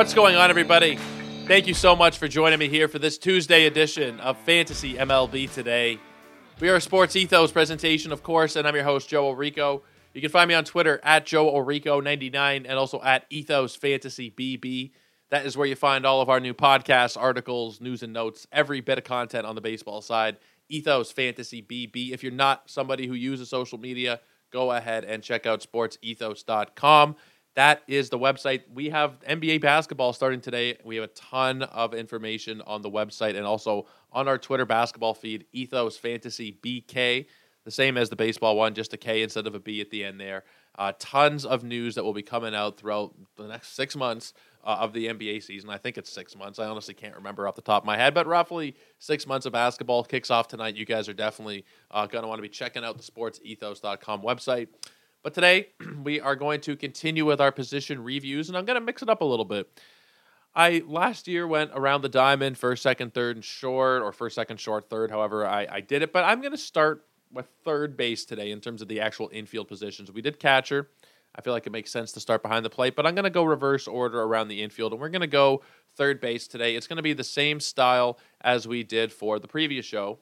What's going on, everybody? Thank you so much for joining me here for this Tuesday edition of Fantasy MLB Today. We are a Sports Ethos presentation, of course, and I'm your host, Joe Orico. You can find me on Twitter at Joe Orico99 and also at Ethos Fantasy BB. That is where you find all of our new podcasts, articles, news, and notes, every bit of content on the baseball side. Ethos Fantasy BB. If you're not somebody who uses social media, go ahead and check out sportsethos.com. That is the website. We have NBA basketball starting today. We have a ton of information on the website and also on our Twitter basketball feed, Ethos Fantasy BK, the same as the baseball one, just a K instead of a B at the end there. Uh, tons of news that will be coming out throughout the next six months uh, of the NBA season. I think it's six months. I honestly can't remember off the top of my head, but roughly six months of basketball kicks off tonight. You guys are definitely uh, going to want to be checking out the sportsethos.com website. But today, we are going to continue with our position reviews, and I'm going to mix it up a little bit. I last year went around the diamond, first, second, third, and short, or first, second, short, third, however I, I did it. But I'm going to start with third base today in terms of the actual infield positions. We did catcher. I feel like it makes sense to start behind the plate, but I'm going to go reverse order around the infield, and we're going to go third base today. It's going to be the same style as we did for the previous show,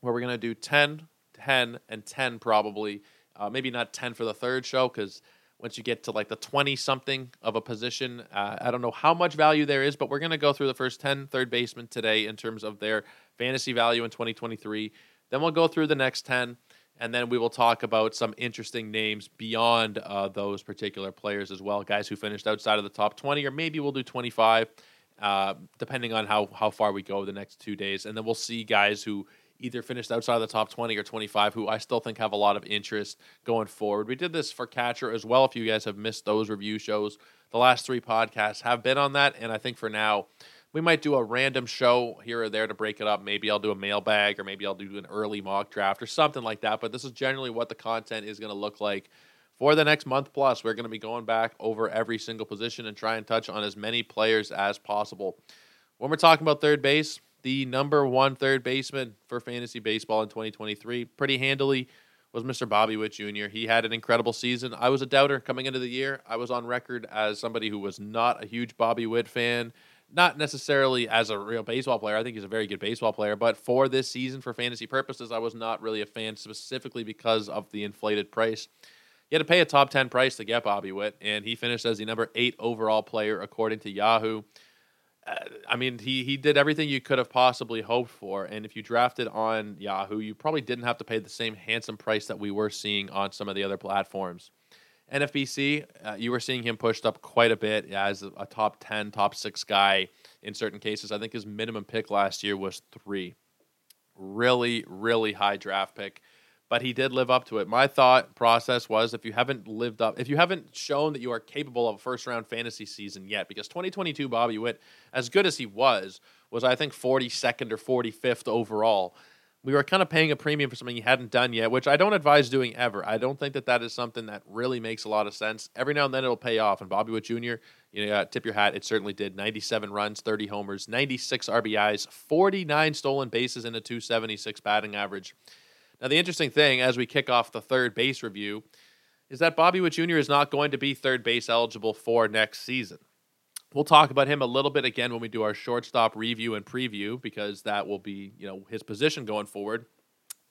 where we're going to do 10, 10, and 10 probably. Uh, maybe not 10 for the third show because once you get to like the 20 something of a position, uh, I don't know how much value there is, but we're going to go through the first 10 third basemen today in terms of their fantasy value in 2023. Then we'll go through the next 10 and then we will talk about some interesting names beyond uh, those particular players as well, guys who finished outside of the top 20, or maybe we'll do 25, uh, depending on how, how far we go the next two days. And then we'll see guys who either finished outside of the top 20 or 25 who I still think have a lot of interest going forward. We did this for catcher as well. If you guys have missed those review shows, the last three podcasts have been on that. And I think for now, we might do a random show here or there to break it up. Maybe I'll do a mailbag or maybe I'll do an early mock draft or something like that. But this is generally what the content is going to look like for the next month plus. We're going to be going back over every single position and try and touch on as many players as possible. When we're talking about third base, the number one third baseman for fantasy baseball in 2023, pretty handily, was Mr. Bobby Witt Jr. He had an incredible season. I was a doubter coming into the year. I was on record as somebody who was not a huge Bobby Witt fan not necessarily as a real baseball player. I think he's a very good baseball player, but for this season, for fantasy purposes, I was not really a fan specifically because of the inflated price. You had to pay a top 10 price to get Bobby Witt, and he finished as the number eight overall player according to Yahoo. I mean, he, he did everything you could have possibly hoped for. And if you drafted on Yahoo, you probably didn't have to pay the same handsome price that we were seeing on some of the other platforms. NFBC, uh, you were seeing him pushed up quite a bit as a, top 10, top six guy in certain cases. I think his minimum pick last year was three. Really, really high draft pick. But he did live up to it. My thought process was if you haven't lived up, if you haven't shown that you are capable of a first round fantasy season yet, because 2022 Bobby Witt, as good as he was, was I think 42nd or 45th overall we were kind of paying a premium for something he hadn't done yet, which I don't advise doing ever. I don't think that that is something that really makes a lot of sense. Every now and then it'll pay off. And Bobby Witt Jr., you know, uh, tip your hat, it certainly did. 97 runs, 30 homers, 96 RBIs, 49 stolen bases, and a 276 batting average. Now, the interesting thing as we kick off the third base review is that Bobby Witt Jr. is not going to be third base eligible for next season. We'll talk about him a little bit again when we do our shortstop review and preview because that will be, you know, his position going forward.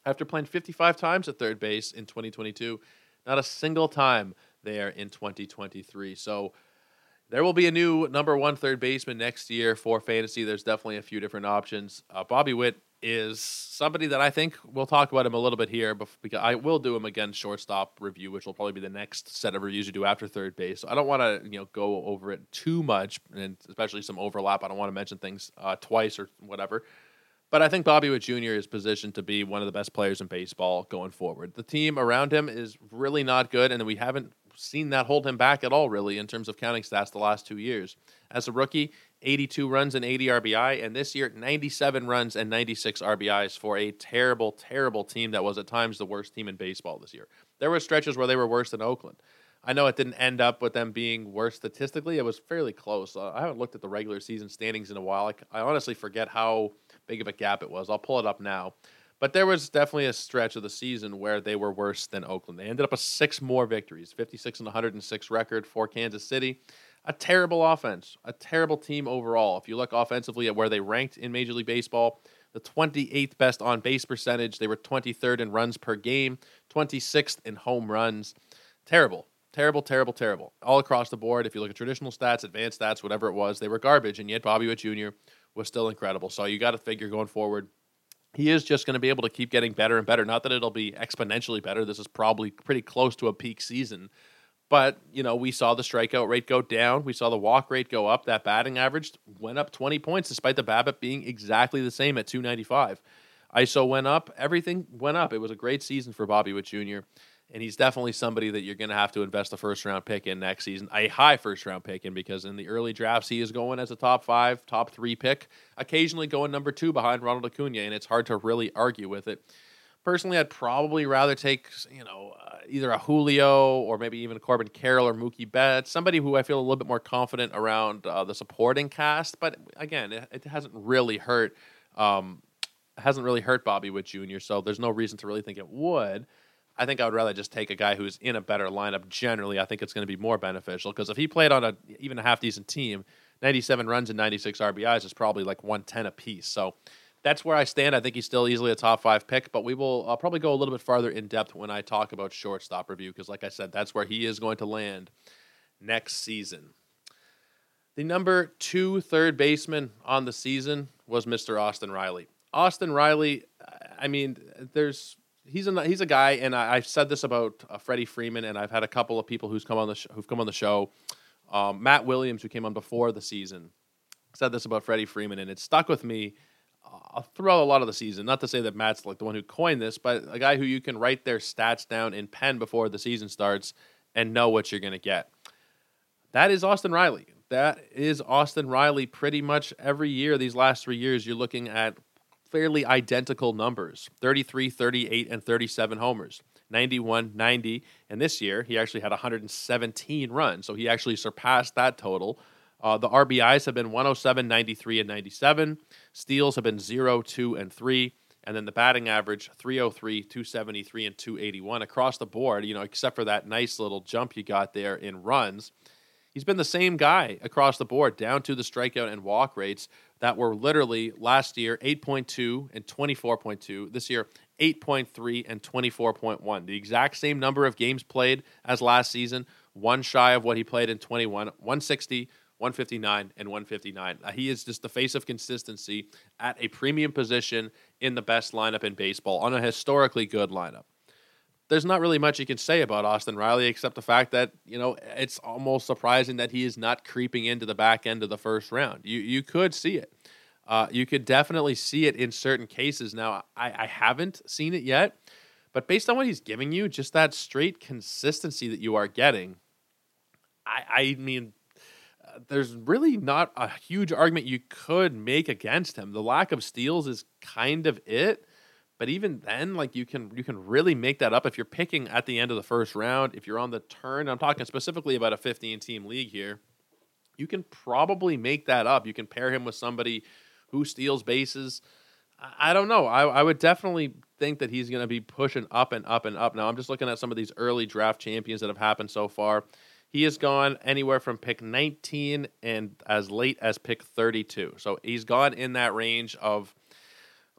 After playing 55 times at third base in 2022, not a single time there in 2023. So there will be a new number one third baseman next year for fantasy. There's definitely a few different options. Uh, Bobby Witt is somebody that I think we'll talk about him a little bit here because I will do him again shortstop review, which will probably be the next set of reviews you do after third base. So I don't want to you know go over it too much, and especially some overlap. I don't want to mention things uh, twice or whatever. But I think Bobby Witt Jr. is positioned to be one of the best players in baseball going forward. The team around him is really not good, and we haven't seen that hold him back at all, really, in terms of counting stats the last two years. As a rookie, 82 runs and 80 RBI, and this year 97 runs and 96 RBIs for a terrible, terrible team that was at times the worst team in baseball this year. There were stretches where they were worse than Oakland. I know it didn't end up with them being worse statistically. It was fairly close. Uh, I haven't looked at the regular season standings in a while. I, I honestly forget how big of a gap it was. I'll pull it up now. But there was definitely a stretch of the season where they were worse than Oakland. They ended up with six more victories, 56 and 106 record for Kansas City. A terrible offense, a terrible team overall. If you look offensively at where they ranked in Major League Baseball, the 28th best on base percentage. They were 23rd in runs per game, 26th in home runs. Terrible, terrible, terrible, terrible. All across the board. If you look at traditional stats, advanced stats, whatever it was, they were garbage. And yet Bobby Witt Jr. was still incredible. So you got to figure going forward, he is just going to be able to keep getting better and better. Not that it'll be exponentially better. This is probably pretty close to a peak season. But, you know, we saw the strikeout rate go down. We saw the walk rate go up. That batting average went up 20 points despite the BABIP being exactly the same at 295. ISO went up. Everything went up. It was a great season for Bobby Witt Jr. And he's definitely somebody that you're going to have to invest a first round pick in next season, a high first round pick in, because in the early drafts, he is going as a top five, top three pick, occasionally going number two behind Ronald Acuna. And it's hard to really argue with it. Personally, I'd probably rather take, you know, uh, either a Julio or maybe even Corbin Carroll or Mookie Betts, somebody who I feel a little bit more confident around uh, the supporting cast. But again, it, it hasn't really hurt. Um, hasn't really hurt Bobby Witt Jr. So there's no reason to really think it would. I think I would rather just take a guy who's in a better lineup. Generally, I think it's going to be more beneficial because if he played on a even a half decent team, 97 runs and 96 RBIs is probably like 110 apiece. So that's where I stand. I think he's still easily a top five pick, but we will uh, probably go a little bit farther in depth when I talk about shortstop review because, like I said, that's where he is going to land next season. The number two third baseman on the season was Mr. Austin Riley. Austin Riley, I mean, there's he's a he's a guy, and I, have said this about uh, Freddie Freeman, and I've had a couple of people who's come on the sh- who've come on the show. Um, Matt Williams, who came on before the season, said this about Freddie Freeman, and it stuck with me uh, throughout a lot of the season. Not to say that Matt's like the one who coined this, but a guy who you can write their stats down in pen before the season starts and know what you're going to get. That is Austin Riley. That is Austin Riley pretty much every year. These last three years, you're looking at fairly identical numbers 33, 38, and 37 homers. 91, 90, and this year he actually had 117 runs, so he actually surpassed that total uh, the RBIs have been 107, 93, and 97. Steals have been 0, 2, and 3. And then the batting average 303, 273, and 281 across the board, you know, except for that nice little jump you got there in runs. He's been the same guy across the board, down to the strikeout and walk rates that were literally last year 8.2 and 24.2. This year, 8.3 and 24.1. The exact same number of games played as last season, one shy of what he played in 21, 160, 159 and 159. Uh, he is just the face of consistency at a premium position in the best lineup in baseball on a historically good lineup. There's not really much you can say about Austin Riley except the fact that, you know, it's almost surprising that he is not creeping into the back end of the first round. You you could see it. Uh, you could definitely see it in certain cases. Now, I, I haven't seen it yet, but based on what he's giving you, just that straight consistency that you are getting, I, I mean, there's really not a huge argument you could make against him. The lack of steals is kind of it. But even then, like you can you can really make that up if you're picking at the end of the first round. If you're on the turn, I'm talking specifically about a 15 team league here. You can probably make that up. You can pair him with somebody who steals bases. I don't know. I, I would definitely think that he's going to be pushing up and up and up. Now I'm just looking at some of these early draft champions that have happened so far. He has gone anywhere from pick 19 and as late as pick 32. So he's gone in that range of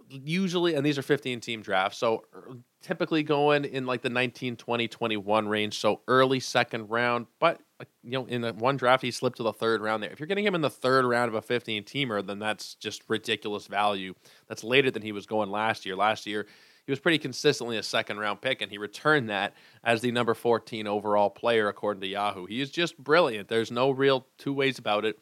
usually, and these are 15 team drafts. So er, typically going in like the 19, 20, 21 range. So early second round. But, you know, in one draft, he slipped to the third round there. If you're getting him in the third round of a 15 teamer, then that's just ridiculous value. That's later than he was going last year. Last year, he was pretty consistently a second round pick, and he returned that as the number 14 overall player, according to Yahoo. He is just brilliant. There's no real two ways about it.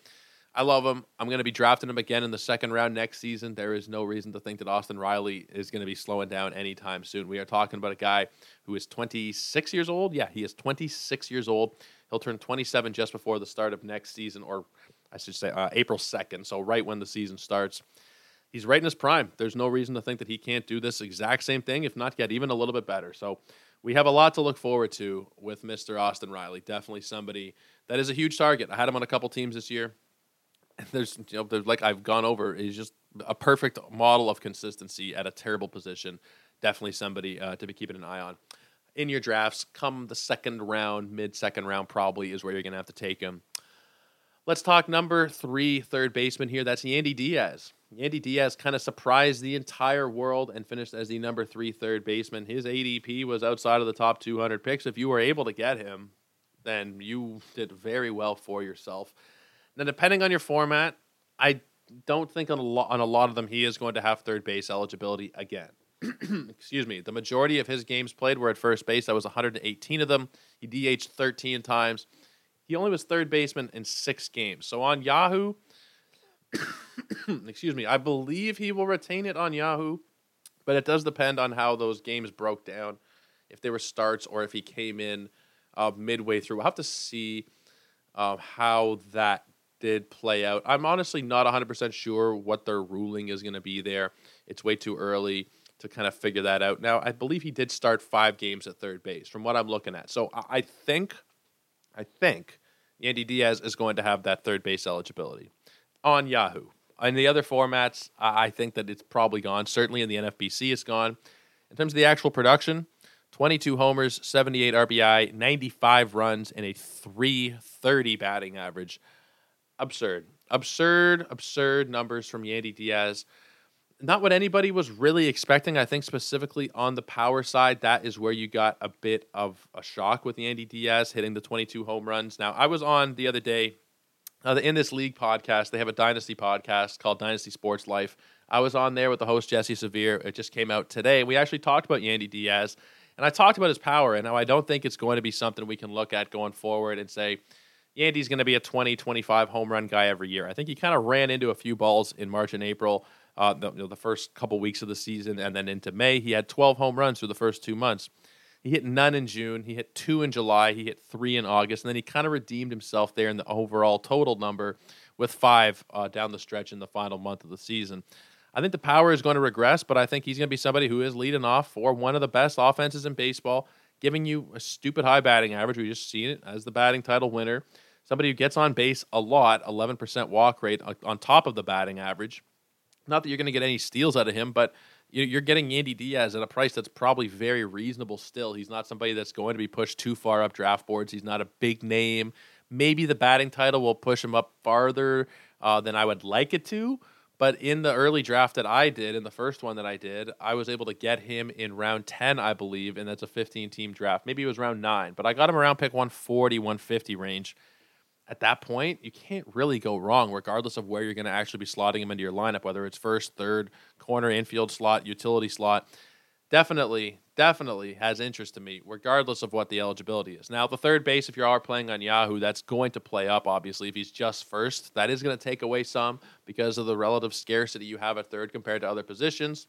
I love him. I'm going to be drafting him again in the second round next season. There is no reason to think that Austin Riley is going to be slowing down anytime soon. We are talking about a guy who is 26 years old. Yeah, he is 26 years old. He'll turn 27 just before the start of next season, or I should say uh, April 2nd, so right when the season starts he's right in his prime. There's no reason to think that he can't do this exact same thing, if not get even a little bit better. So we have a lot to look forward to with Mr. Austin Riley. Definitely somebody that is a huge target. I had him on a couple teams this year. There's, you know, there's like I've gone over. He's just a perfect model of consistency at a terrible position. Definitely somebody uh, to be keeping an eye on in your drafts. Come the second round, mid second round, probably is where you're going to have to take him. Let's talk number three third baseman here. That's Yandy Diaz. Yandy Diaz kind of surprised the entire world and finished as the number three third baseman. His ADP was outside of the top 200 picks. If you were able to get him, then you did very well for yourself. Now, depending on your format, I don't think on a, lo- on a lot of them he is going to have third base eligibility again. Excuse me. The majority of his games played were at first base. That was 118 of them. He DH'd 13 times. He only was third baseman in six games. So on Yahoo, excuse me, I believe he will retain it on Yahoo, but it does depend on how those games broke down, if they were starts or if he came in uh, midway through. We'll have to see uh, how that did play out. I'm honestly not 100% sure what their ruling is going to be there. It's way too early to kind of figure that out. Now, I believe he did start five games at third base from what I'm looking at. So I think, I think Yandy Diaz is going to have that third base eligibility on Yahoo. In the other formats, I think that it's probably gone. Certainly in the NFBC, it's gone. In terms of the actual production, 22 homers, 78 RBI, 95 runs, and a 330 batting average. Absurd. Absurd, absurd numbers from Yandy Diaz. Not what anybody was really expecting. I think specifically on the power side, that is where you got a bit of a shock with Yandy Diaz hitting the 22 home runs. Now, I was on the other day uh, In This League podcast. They have a Dynasty podcast called Dynasty Sports Life. I was on there with the host Jesse Severe. It just came out today. We actually talked about Yandy Diaz, and I talked about his power and how I don't think it's going to be something we can look at going forward and say Yandy's going to be a 20, 25 home run guy every year. I think he kind of ran into a few balls in March and April, uh, the, you know, the first couple weeks of the season, and then into May. He had 12 home runs through the first two months. He hit none in June. He hit two in July. He hit three in August. And then he kind of redeemed himself there in the overall total number with five uh, down the stretch in the final month of the season. I think the power is going to regress, but I think he's going to be somebody who is leading off for one of the best offenses in baseball, giving you a stupid high batting average. We just seen it as the batting title winner. Somebody who gets on base a lot, 11% walk rate on top of the batting average. Not that you're going to get any steals out of him, but you're getting Yandy Diaz at a price that's probably very reasonable still. He's not somebody that's going to be pushed too far up draft boards. He's not a big name. Maybe the batting title will push him up farther uh, than I would like it to. But in the early draft that I did, in the first one that I did, I was able to get him in round 10, I believe, and that's a 15 team draft. Maybe it was round 9, but I got him around pick 140, 150 range at that point, you can't really go wrong, regardless of where you're going to actually be slotting him into your lineup, whether it's first, third, corner, infield slot, utility slot. Definitely, definitely has interest to me, regardless of what the eligibility is. Now, the third base, if you are playing on Yahoo, that's going to play up, obviously. If he's just first, that is going to take away some because of the relative scarcity you have at third compared to other positions.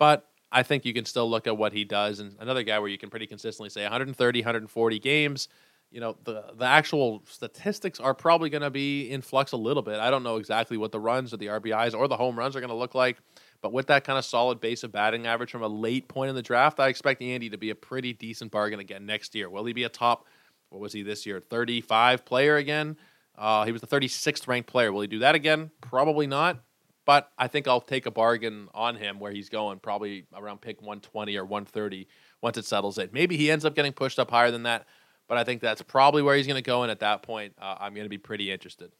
But I think you can still look at what he does. And another guy where you can pretty consistently say 130, 140 games you know the the actual statistics are probably going to be in flux a little bit. I don't know exactly what the runs or the RBIs or the home runs are going to look like, but with that kind of solid base of batting average from a late point in the draft, I expect Yandy to be a pretty decent bargain again next year. Will he be a top? What was he this year? Thirty five player again. Uh, he was the 36th ranked player. Will he do that again? Probably not. But I think I'll take a bargain on him where he's going, probably around pick 120 or 130 once it settles in. Maybe he ends up getting pushed up higher than that but I think that's probably where he's going to go. And at that point, uh, I'm going to be pretty interested.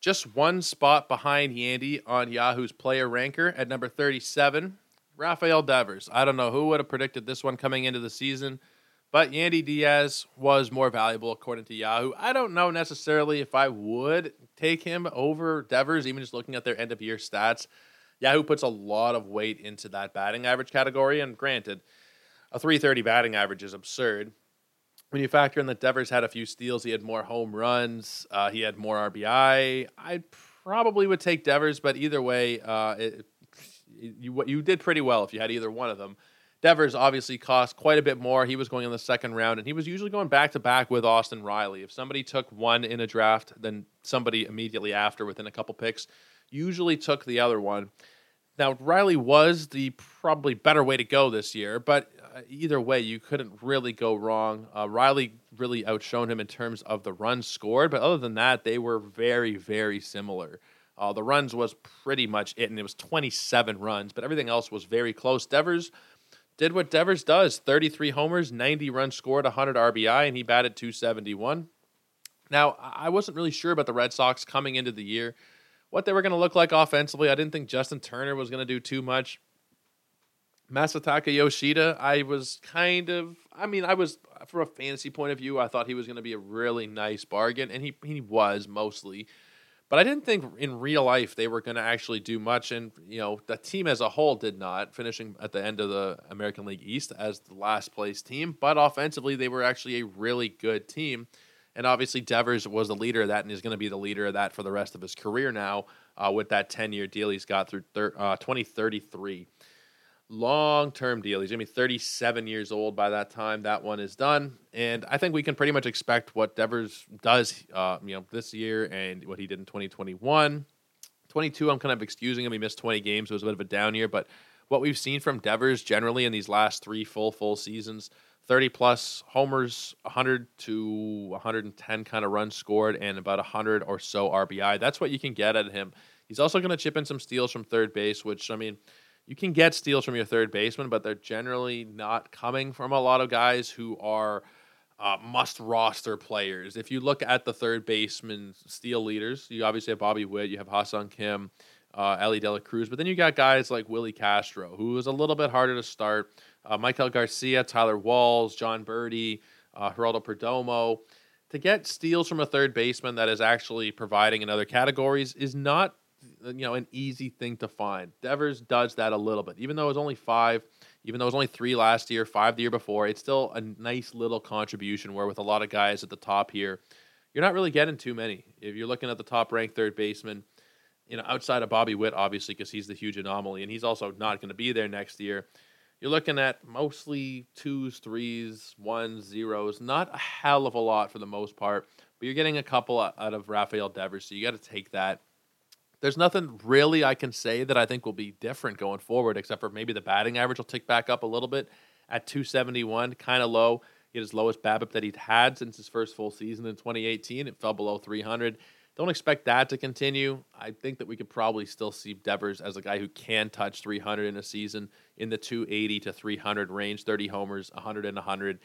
Just one spot behind Yandy on Yahoo's player ranker at number 37, Rafael Devers. I don't know who would have predicted this one coming into the season, but Yandy Diaz was more valuable according to Yahoo. I don't know necessarily if I would take him over Devers, even just looking at their end of year stats. Yahoo puts a lot of weight into that batting average category, and granted, a 330 batting average is absurd. When you factor in that Devers had a few steals, he had more home runs, uh, he had more RBI. I probably would take Devers, but either way, uh, it, you you did pretty well if you had either one of them. Devers obviously cost quite a bit more. He was going in the second round, and he was usually going back to back with Austin Riley. If somebody took one in a draft, then somebody immediately after, within a couple picks, usually took the other one. Now, Riley was the probably better way to go this year, but uh, either way, you couldn't really go wrong. Uh, Riley really outshone him in terms of the runs scored, but other than that, they were very, very similar. Uh, the runs was pretty much it, and it was 27 runs, but everything else was very close. Devers did what Devers does 33 homers, 90 runs scored, 100 RBI, and he batted 271. Now, I wasn't really sure about the Red Sox coming into the year, what they were going to look like offensively. I didn't think Justin Turner was going to do too much. Masataka Yoshida, I was kind of, I mean, I was, from a fantasy point of view, I thought he was going to be a really nice bargain, and he, he was mostly. But I didn't think in real life they were going to actually do much. And, you know, the team as a whole did not, finishing at the end of the American League East as the last place team. But offensively, they were actually a really good team. And obviously, Devers was the leader of that and is going to be the leader of that for the rest of his career now uh, with that 10 year deal he's got through thir- uh, 2033 long term deal. He's going to be 37 years old by that time that one is done. And I think we can pretty much expect what Devers does, uh, you know, this year and what he did in 2021. 22, I'm kind of excusing him. He missed 20 games. It was a bit of a down year. But what we've seen from Devers generally in these last three full, full seasons 30 plus homers, 100 to 110 kind of runs scored, and about 100 or so RBI. That's what you can get at him. He's also going to chip in some steals from third base, which, I mean, you can get steals from your third baseman, but they're generally not coming from a lot of guys who are uh, must roster players. If you look at the third baseman steal leaders, you obviously have Bobby Witt, you have Ha-Seong Kim, uh, Elly De La Cruz, but then you got guys like Willi Castro, who is a little bit harder to start. Uh, Maikel Garcia, Taylor Walls, Jon Berti, uh, Geraldo Perdomo. To get steals from a third baseman that is actually providing in other categories is not you know an easy thing to find. Devers does that a little bit, even though it was only five, even though it was only three last year, five the year before. It's still a nice little contribution. Where with a lot of guys at the top here, you're not really getting too many. If you're looking at the top ranked third baseman, you know outside of Bobby Witt, obviously because he's the huge anomaly, and he's also not going to be there next year. You're looking at mostly twos, threes, ones, zeros. Not a hell of a lot for the most part, but you're getting a couple out of Rafael Devers, so you got to take that there's nothing really I can say that I think will be different going forward, except for maybe the batting average will tick back up a little bit at 271, kind of low. He had his lowest BABIP that he'd had since his first full season in 2018. It fell below 300. Don't expect that to continue. I think that we could probably still see Devers as a guy who can touch 300 in a season in the 280 to 300 range, 30 homers, 100 and 100.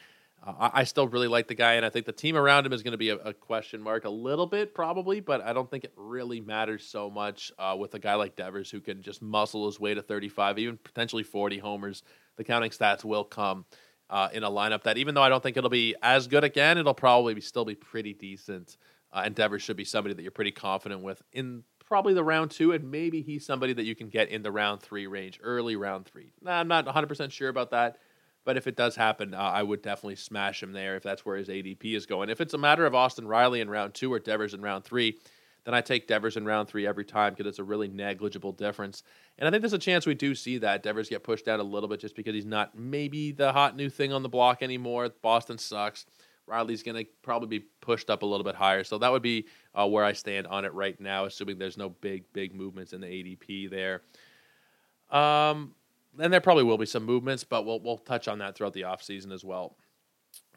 Uh, I still really like the guy, and I think the team around him is going to be a, a, question mark a little bit, probably, but I don't think it really matters so much uh, with a guy like Devers who can just muscle his way to 35, even potentially 40 homers. The counting stats will come uh, in a lineup that, even though I don't think it'll be as good again, it'll probably be, still be pretty decent. Uh, and Devers should be somebody that you're pretty confident with in probably the round two, and maybe he's somebody that you can get in the round three range, early round three. I'm not 100% sure about that. But if it does happen, uh, I would definitely smash him there if that's where his ADP is going. If it's a matter of Austin Riley in round two or Devers in round three, then I take Devers in round three every time because it's a really negligible difference. And I think there's a chance we do see that Devers get pushed down a little bit just because he's not maybe the hot new thing on the block anymore. Boston sucks. Riley's going to probably be pushed up a little bit higher. So that would be uh, where I stand on it right now, assuming there's no big, big movements in the ADP there. Um, and there probably will be some movements, but we'll we'll touch on that throughout the offseason as well.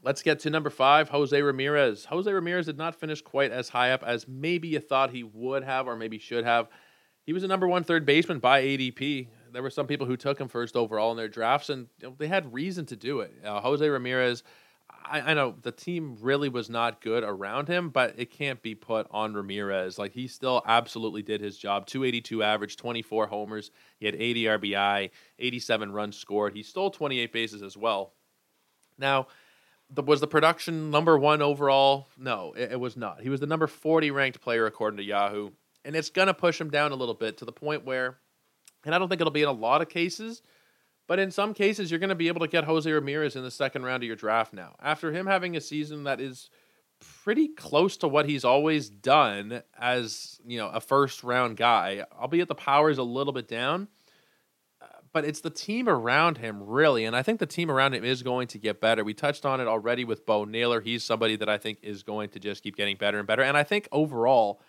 Let's get to number five, Jose Ramirez. Jose Ramirez did not finish quite as high up as maybe you thought he would have or maybe should have. He was a number one third baseman by ADP. There were some people who took him first overall in their drafts, and they had reason to do it. Uh, Jose Ramirez I, I, know the team really was not good around him, but it can't be put on Ramirez. Like he still absolutely did his job. 282 average, 24 homers. He had 80 RBI, 87 runs scored. He stole 28 bases as well. Now, the, was the production number one overall? No, it, it was not. He was the number 40 ranked player according to Yahoo, and it's gonna push him down a little bit to the point where, and I don't think it'll be in a lot of cases but in some cases, you're going to be able to get Jose Ramirez in the second round of your draft now. After him having a season that is pretty close to what he's always done as, you know, a first round guy, albeit the power is a little bit down. Uh, but it's the team around him, really. And I think the team around him is going to get better. We touched on it already with Bo Naylor. He's somebody that I think is going to just keep getting better and better. And I think overall,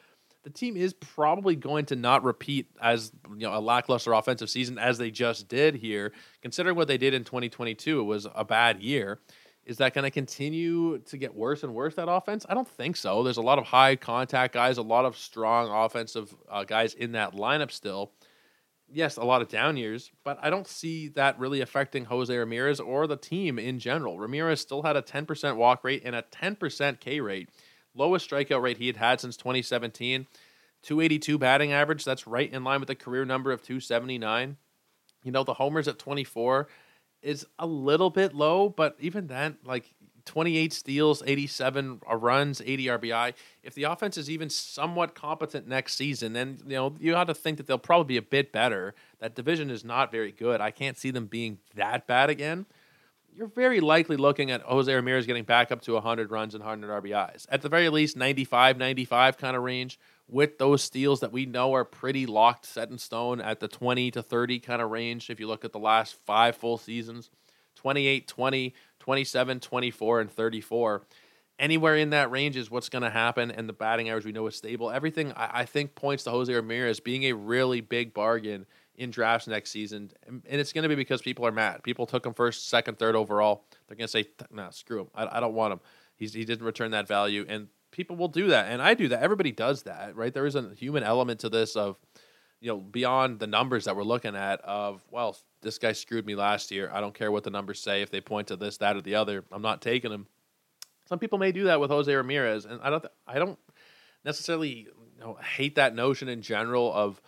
the team is probably going to not repeat as you know a lackluster offensive season as they just did here. Considering what they did in 2022, it was a bad year. Is that going to continue to get worse and worse? That offense? I don't think so. There's a lot of high contact guys, a lot of strong offensive uh, guys in that lineup still. Yes, a lot of down years, but I don't see that really affecting Jose Ramirez or the team in general. Ramirez still had a 10% walk rate and a 10% K rate lowest strikeout rate he had had since 2017. 282 batting average. That's right in line with the career number of 279. You know, the homers at 24 is a little bit low, but even then, like 28 steals, 87 uh, runs, 80 RBI. If the offense is even somewhat competent next season, then you know you got to think that they'll probably be a bit better. That division is not very good. I can't see them being that bad again. You're very likely looking at Jose Ramirez getting back up to 100 runs and 100 RBIs. At the very least, 95, 95 kind of range with those steals that we know are pretty locked, set in stone at the 20 to 30 kind of range. If you look at the last five full seasons, 28, 20, 27, 24, and 34. Anywhere in that range is what's going to happen, and the batting average we know is stable. Everything I, I think points to Jose Ramirez being a really big bargain in drafts next season, and, it's going to be because people are mad. People took him first, second, third overall. They're going to say, "Nah, screw him. I, I don't want him. He's, he didn't return that value." And people will do that, and I do that. Everybody does that, right? There is a human element to this of you know, beyond the numbers that we're looking at of, well, this guy screwed me last year. I don't care what the numbers say. If they point to this, that, or the other, I'm not taking him. Some people may do that with Jose Ramirez, and I don't, I don't necessarily you know, hate that notion in general of,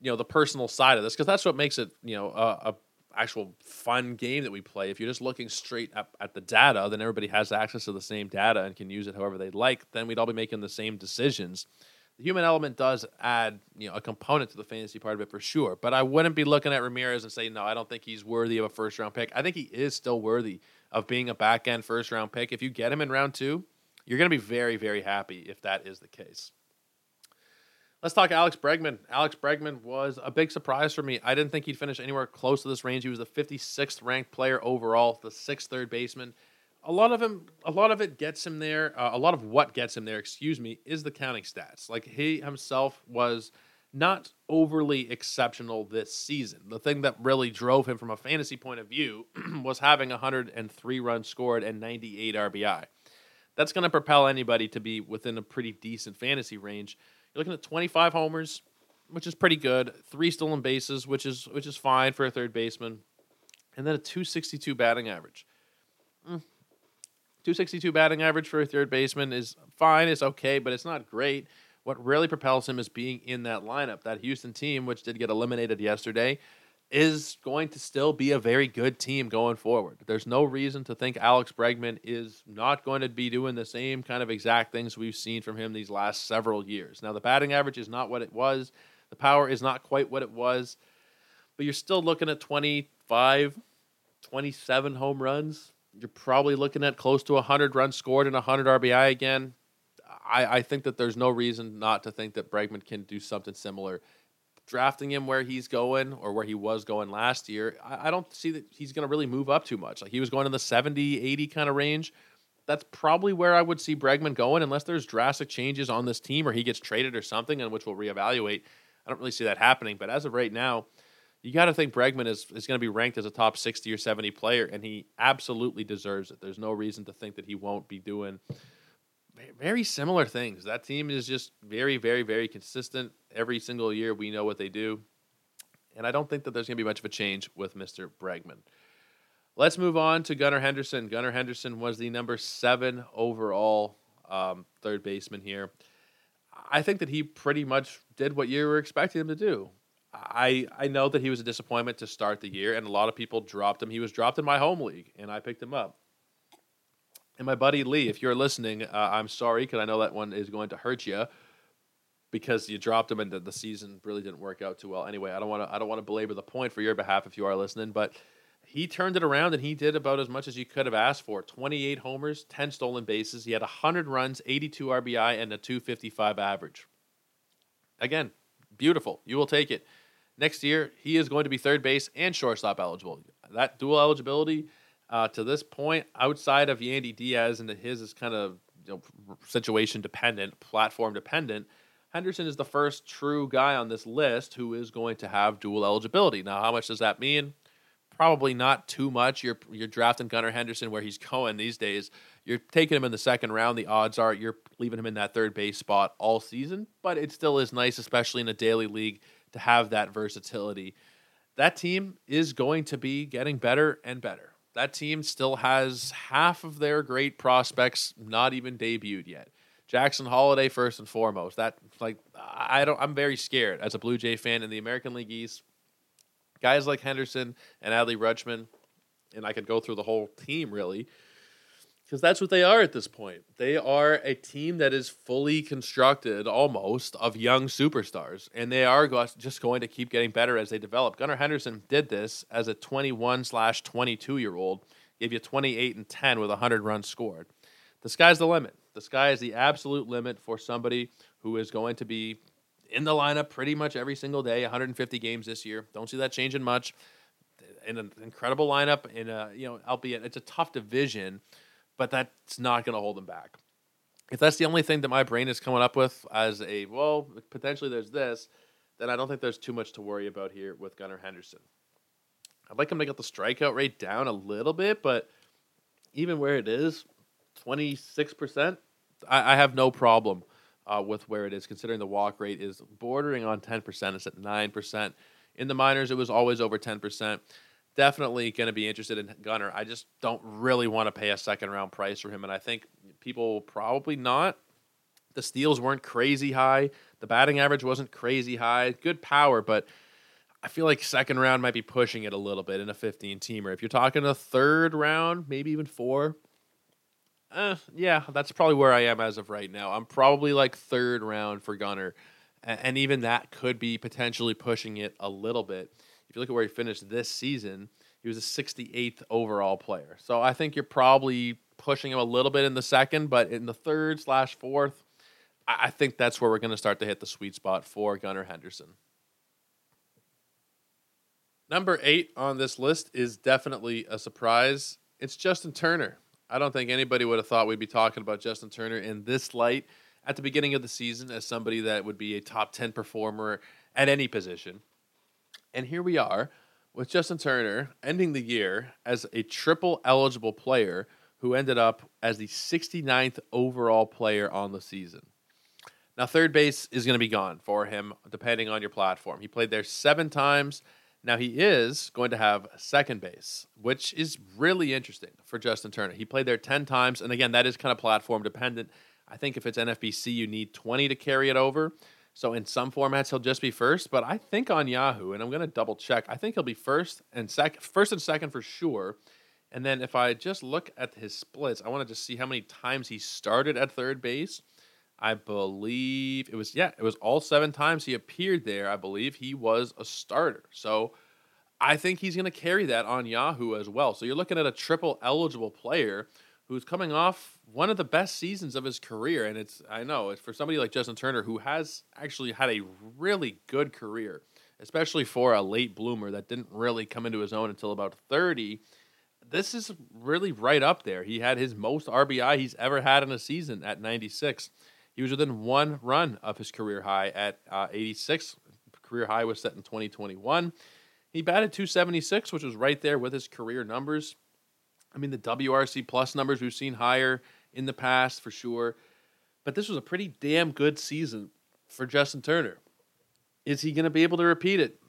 you know, the personal side of this because that's what makes it, you know, a, a, actual fun game that we play. If you're just looking straight up at the data, then everybody has access to the same data and can use it however they'd like. Then we'd all be making the same decisions the human element does add you know a component to the fantasy part of it for sure. But I wouldn't be looking at Ramirez and saying no, I don't think he's worthy of a first round pick. I think he is still worthy of being a back end first round pick. If you get him in round two, you're going to be very very happy if that is the case. Let's talk Alex Bregman. Alex Bregman was a big surprise for me. I didn't think he'd finish anywhere close to this range. He was the 56th ranked player overall, the sixth third baseman a lot of him, a lot of it gets him there. Uh, a lot of what gets him there, excuse me, is the counting stats. Like he himself was not overly exceptional this season. The thing that really drove him from a fantasy point of view was having 103 runs scored and 98 RBI. That's going to propel anybody to be within a pretty decent fantasy range. You're looking at 25 homers, which is pretty good. Three stolen bases, which is which is fine for a third baseman, and then a 262 batting average. Mm, 262 batting average for a third baseman is fine, it's okay, but it's not great. What really propels him is being in that lineup. That Houston team, which did get eliminated yesterday, is going to still be a very good team going forward. There's no reason to think Alex Bregman is not going to be doing the same kind of exact things we've seen from him these last several years. Now, the batting average is not what it was, the power is not quite what it was, but you're still looking at 25, 27 home runs you're probably looking at close to 100 runs scored and 100 RBI again. I, I think that there's no reason not to think that Bregman can do something similar. Drafting him where he's going or where he was going last year, I, I don't see that he's going to really move up too much. Like he was going in the 70, 80 kind of range. That's probably where I would see Bregman going, unless there's drastic changes on this team or he gets traded or something, in which we'll reevaluate. I don't really see that happening. But as of right now, you got to think Bregman is, is going to be ranked as a top 60 or 70 player, and he absolutely deserves it. There's no reason to think that he won't be doing very similar things. That team is just very, very, very consistent. Every single year, we know what they do. And I don't think that there's going to be much of a change with Mr. Bregman. Let's move on to Gunnar Henderson. Gunnar Henderson was the number seven overall um, third baseman here. I think that he pretty much did what you were expecting him to do. I I know that he was a disappointment to start the year, and a lot of people dropped him. He was dropped in my home league, and I picked him up. And my buddy Lee, if you're listening, uh, I'm sorry because I know that one is going to hurt you because you dropped him and the, the season really didn't work out too well. Anyway, I don't want to I don't want to belabor the point for your behalf if you are listening, but he turned it around and he did about as much as you could have asked for. 28 homers, 10 stolen bases. He had 100 runs, 82 RBI, and a 255 average. Again, beautiful. You will take it. Next year, he is going to be third base and shortstop eligible. That dual eligibility uh, to this point, outside of Yandy Diaz, and his is kind of you know, situation dependent, platform dependent. Henderson is the first true guy on this list who is going to have dual eligibility. Now, how much does that mean? Probably not too much. You're you're drafting Gunnar Henderson where he's going these days. You're taking him in the second round. The odds are you're leaving him in that third base spot all season, but it still is nice, especially in a daily league, to have that versatility. That team is going to be getting better and better. That team still has half of their great prospects not even debuted yet. Jackson Holliday first and foremost. That like I don't I'm very scared as a Blue Jay fan in the American League East. Guys like Henderson and Adley Rutschman, and I could go through the whole team really because that's what they are at this point. They are a team that is fully constructed almost of young superstars, and they are just going to keep getting better as they develop. Gunnar Henderson did this as a 21 slash 22 year old, gave you 28 and 10 with 100 runs scored. The sky's the limit. The sky is the absolute limit for somebody who is going to be in the lineup pretty much every single day, 150 games this year. Don't see that changing much. In an incredible lineup, in a you know, albeit it's a tough division but that's not going to hold him back. If that's the only thing that my brain is coming up with as a, well, potentially there's this, then I don't think there's too much to worry about here with Gunnar Henderson. I'd like him to get the strikeout rate down a little bit, but even where it is, 26%, I, I have no problem uh, with where it is, considering the walk rate is bordering on 10%. It's at 9%. In the minors, it was always over 10% definitely going to be interested in Gunnar. I just don't really want to pay a second round price for him, and I think people probably not. The steals weren't crazy high. The batting average wasn't crazy high. Good power, but I feel like second round might be pushing it a little bit in a 15 teamer. If you're talking a third round, maybe even four, uh, yeah, that's probably where I am as of right now. I'm probably like third round for Gunnar, and even that could be potentially pushing it a little bit if you look at where he finished this season, he was a 68th overall player. So I think you're probably pushing him a little bit in the second, but in the third slash fourth, I think that's where we're going to start to hit the sweet spot for Gunnar Henderson. Number eight on this list is definitely a surprise. It's Justin Turner. I don't think anybody would have thought we'd be talking about Justin Turner in this light at the beginning of the season as somebody that would be a top 10 performer at any position. And here we are with Justin Turner ending the year as a triple eligible player who ended up as the 69th overall player on the season. Now, third base is going to be gone for him, depending on your platform. He played there seven times. Now, he is going to have second base, which is really interesting for Justin Turner. He played there 10 times. And again, that is kind of platform dependent. I think if it's NFBC, you need 20 to carry it over. So in some formats he'll just be first, but I think on Yahoo, and I'm to double check. I think he'll be first and second, first and second for sure. And then if I just look at his splits, I want to just see how many times he started at third base. I believe it was yeah, it was all seven times he appeared there. I believe he was a starter. So I think he's going to carry that on Yahoo as well. So you're looking at a triple eligible player who's coming off one of the best seasons of his career. And it's, I know, for somebody like Justin Turner, who has actually had a really good career, especially for a late bloomer that didn't really come into his own until about 30. This is really right up there. He had his most RBI he's ever had in a season at 96. He was within one run of his career high at uh, 86. Career high was set in 2021. He batted 276, which was right there with his career numbers. I mean, the WRC plus numbers we've seen higher in the past for sure, but this was a pretty damn good season for Justin Turner. Is he going to be able to repeat it?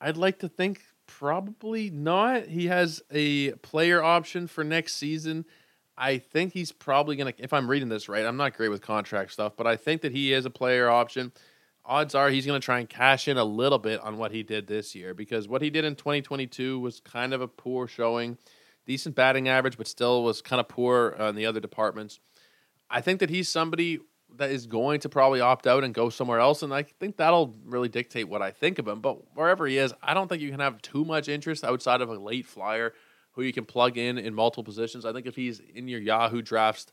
I'd like to think probably not. He has a player option for next season. I think he's probably going to, if I'm reading this right, I'm not great with contract stuff, but I think that he is a player option. Odds are he's going to try and cash in a little bit on what he did this year because what he did in 2022 was kind of a poor showing decent batting average, but still was kind of poor in the other departments. I think that he's somebody that is going to probably opt out and go somewhere else, and I think that'll really dictate what I think of him. But wherever he is, I don't think you can have too much interest outside of a late flyer who you can plug in in multiple positions. I think if he's in your Yahoo drafts,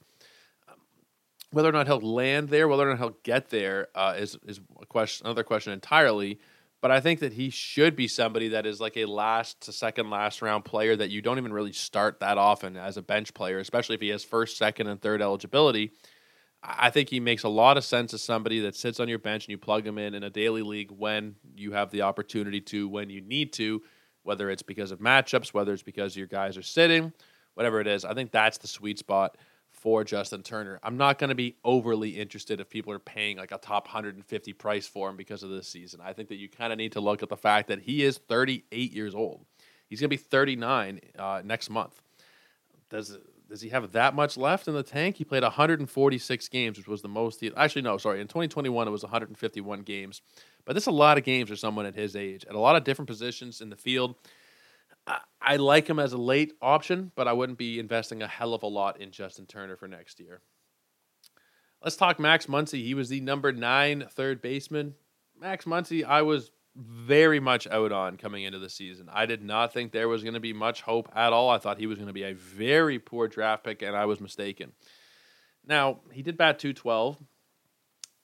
whether or not he'll land there, whether or not he'll get there, uh, is is a question, another question entirely. But I think that he should be somebody that is like a last to second last round player that you don't even really start that often as a bench player, especially if he has first, second, and third eligibility. I think he makes a lot of sense as somebody that sits on your bench and you plug him in in a daily league when you have the opportunity to, when you need to, whether it's because of matchups, whether it's because your guys are sitting, whatever it is. I think that's the sweet spot for Justin Turner. I'm not going to be overly interested if people are paying like a top 150 price for him because of this season. I think that you kind of need to look at the fact that he is 38 years old. He's going to be 39 uh, next month. Does does he have that much left in the tank? He played 146 games, which was the most. He, actually, no, sorry. In 2021, it was 151 games. But this is a lot of games for someone at his age, at a lot of different positions in the field. I, like him as a late option, but I wouldn't be investing a hell of a lot in Justin Turner for next year. Let's talk Max Muncy. He was the number nine third baseman. Max Muncy, I was very much out on coming into the season. I did not think there was going to be much hope at all. I thought he was going to be a very poor draft pick, and I was mistaken. Now, he did bat 212.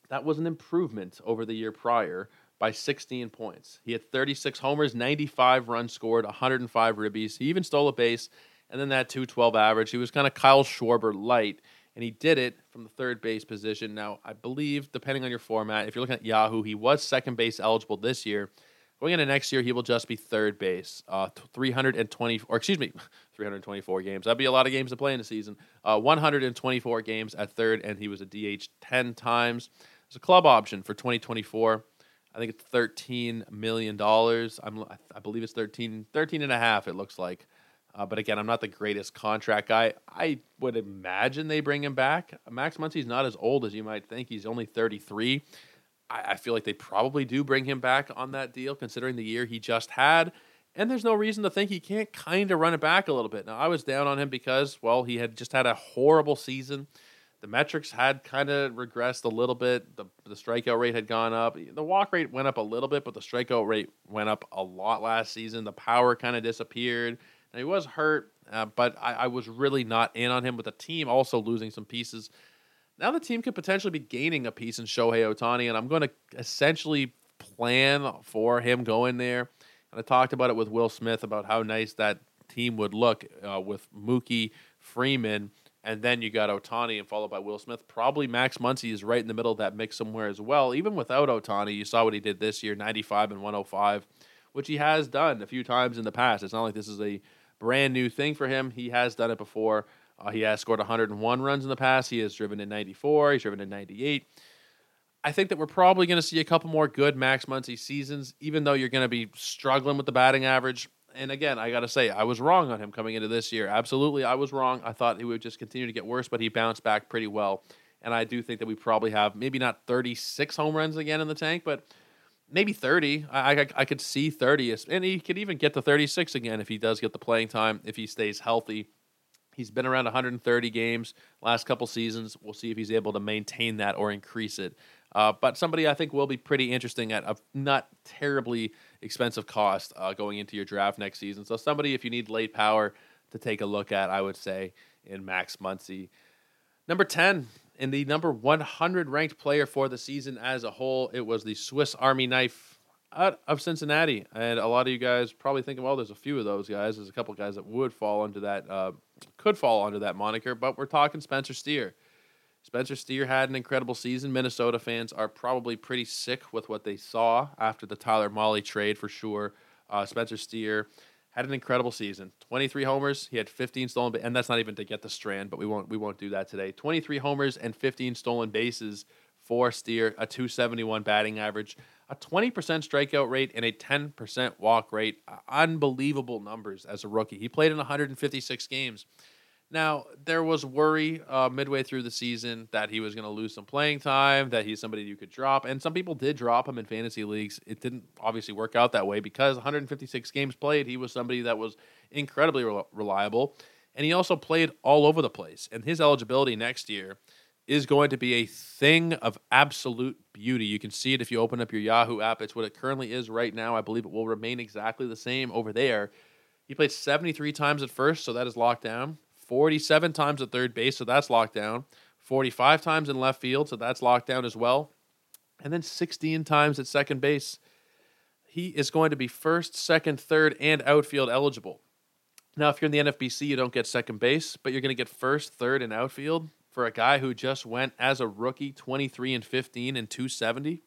That was an improvement over the year prior by 16 points. He had 36 homers, 95 runs scored, 105 ribbies. He even stole a base, and then that 212 average. He was kind of Kyle Schwarber light and he did it from the third base position. Now, I believe, depending on your format, if you're looking at Yahoo, he was second base eligible this year. Going into next year, he will just be third base. Uh, 320, or excuse me, 324 games. That'd be a lot of games to play in a season. Uh, 124 games at third, and he was a DH 10 times. It's a club option for 2024. I think it's 13 million dollars. I'm I believe it's 13 13 and a half it looks like. Uh, but again, I'm not the greatest contract guy. I would imagine they bring him back. Max Muncy's not as old as you might think. He's only 33. I, I feel like they probably do bring him back on that deal, considering the year he just had. And there's no reason to think he can't kind of run it back a little bit. Now, I was down on him because, well, he had just had a horrible season. The metrics had kind of regressed a little bit. The, the strikeout rate had gone up. The walk rate went up a little bit, but the strikeout rate went up a lot last season. The power kind of disappeared. Now, he was hurt, uh, but I, I, was really not in on him with the team also losing some pieces. Now the team could potentially be gaining a piece in Shohei Ohtani, and I'm going to essentially plan for him going there. And I talked about it with Will Smith about how nice that team would look uh, with Mookie Freeman, and then you got Ohtani and followed by Will Smith. Probably Max Muncy is right in the middle of that mix somewhere as well. Even without Ohtani, you saw what he did this year 95 and 105, which he has done a few times in the past. It's not like this is a brand new thing for him. He has done it before. Uh, he has scored 101 runs in the past. He has driven in 94. He's driven in 98. I think that we're probably going to see a couple more good Max Muncy seasons, even though you're going to be struggling with the batting average. And again, I got to say, I was wrong on him coming into this year. Absolutely, I was wrong. I thought he would just continue to get worse, but he bounced back pretty well. And I do think that we probably have maybe not 36 home runs again in the tank, but maybe 30. I, I, I could see 30, and he could even get to 36 again if he does get the playing time, if he stays healthy. He's been around 130 games last couple seasons. We'll see if he's able to maintain that or increase it. Uh, but somebody I think will be pretty interesting at a not terribly expensive cost uh, going into your draft next season. So somebody, if you need late power to take a look at, I would say in Max Muncy. Number 10, in the number 100 ranked player for the season as a whole, it was the Swiss Army knife out of Cincinnati. And a lot of you guys probably thinking, well, there's a few of those guys. There's a couple guys that would fall under that, uh, could fall under that moniker, but we're talking Spencer Steer. Spencer Steer had an incredible season. Minnesota fans are probably pretty sick with what they saw after the Tyler Mahle trade for sure. Uh, Spencer Steer had an incredible season. 23 homers, he had 15 stolen and that's not even to get the strand, but we won't we won't do that today. 23 homers and 15 stolen bases for Steer, a 271 batting average, a 20% strikeout rate and a 10% walk rate. Unbelievable numbers as a rookie. He played in 156 games. Now, there was worry uh, midway through the season that he was going to lose some playing time, that he's somebody you could drop. And some people did drop him in fantasy leagues. It didn't obviously work out that way because 156 games played, he was somebody that was incredibly re- reliable. And he also played all over the place. And his eligibility next year is going to be a thing of absolute beauty. You can see it if you open up your Yahoo app. It's what it currently is right now. I believe it will remain exactly the same over there. He played 73 times at first, so that is locked down. 47 times at third base, so that's locked down. 45 times in left field, so that's locked down as well. And then 16 times at second base. He is going to be first, second, third, and outfield eligible. Now, if you're in the NFBC, you don't get second base, but you're going to get first, third, and outfield for a guy who just went as a rookie 23 and 15 and 270.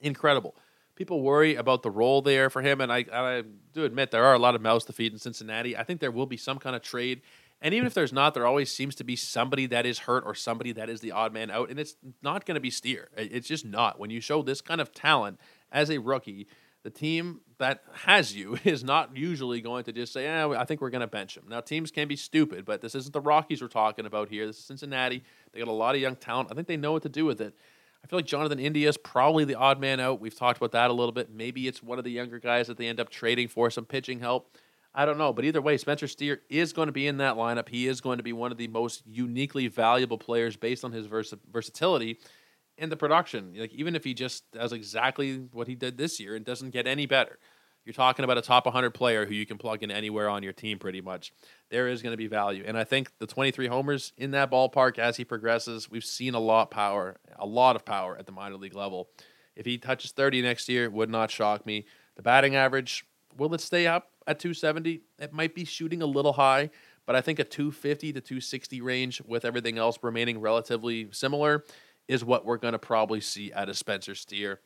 Incredible. People worry about the role there for him, and I, I do admit there are a lot of mouths to feed in Cincinnati. I think there will be some kind of trade and even if there's not, there always seems to be somebody that is hurt or somebody that is the odd man out. And it's not going to be Steer. It's just not. When you show this kind of talent as a rookie, the team that has you is not usually going to just say, "Yeah, I think we're going to bench him." Now, teams can be stupid, but this isn't the Rockies we're talking about here. This is Cincinnati. They got a lot of young talent. I think they know what to do with it. I feel like Jonathan India is probably the odd man out. We've talked about that a little bit. Maybe it's one of the younger guys that they end up trading for some pitching help. I don't know, but either way, Spencer Steer is going to be in that lineup. He is going to be one of the most uniquely valuable players based on his vers- versatility in the production. Like even if he just does exactly what he did this year and doesn't get any better, you're talking about a top 100 player who you can plug in anywhere on your team pretty much. There is going to be value, and I think the 23 homers in that ballpark as he progresses, we've seen a lot power, a lot of power at the minor league level. If he touches 30 next year, would not shock me. The batting average, will it stay up at 270? It might be shooting a little high, but I think a 250 to 260 range with everything else remaining relatively similar is what we're going to probably see out of Spencer Steer.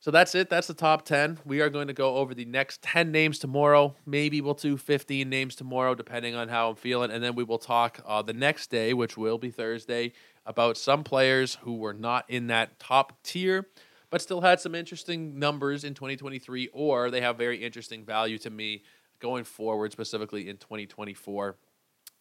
So that's it. That's the top 10. We are going to go over the next 10 names tomorrow. Maybe we'll do 15 names tomorrow, depending on how I'm feeling. And then we will talk uh, the next day, which will be Thursday, about some players who were not in that top tier, but still had some interesting numbers in 2023, or they have very interesting value to me going forward, specifically in 2024.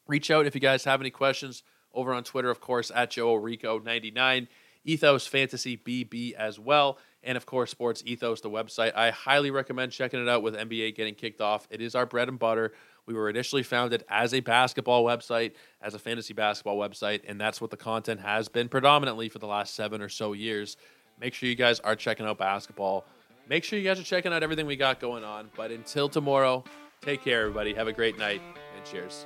Reach out if you guys have any questions over on Twitter, of course, at Joe Rico99, Ethos Fantasy BB as well, and of course, Sports Ethos, the website. I highly recommend checking it out with NBA getting kicked off. It is our bread and butter. We were initially founded as a basketball website, as a fantasy basketball website, and that's what the content has been predominantly for the last seven or so years. Make sure you guys are checking out basketball. Make sure you guys are checking out everything we got going on. But until tomorrow, take care, everybody. Have a great night, and cheers.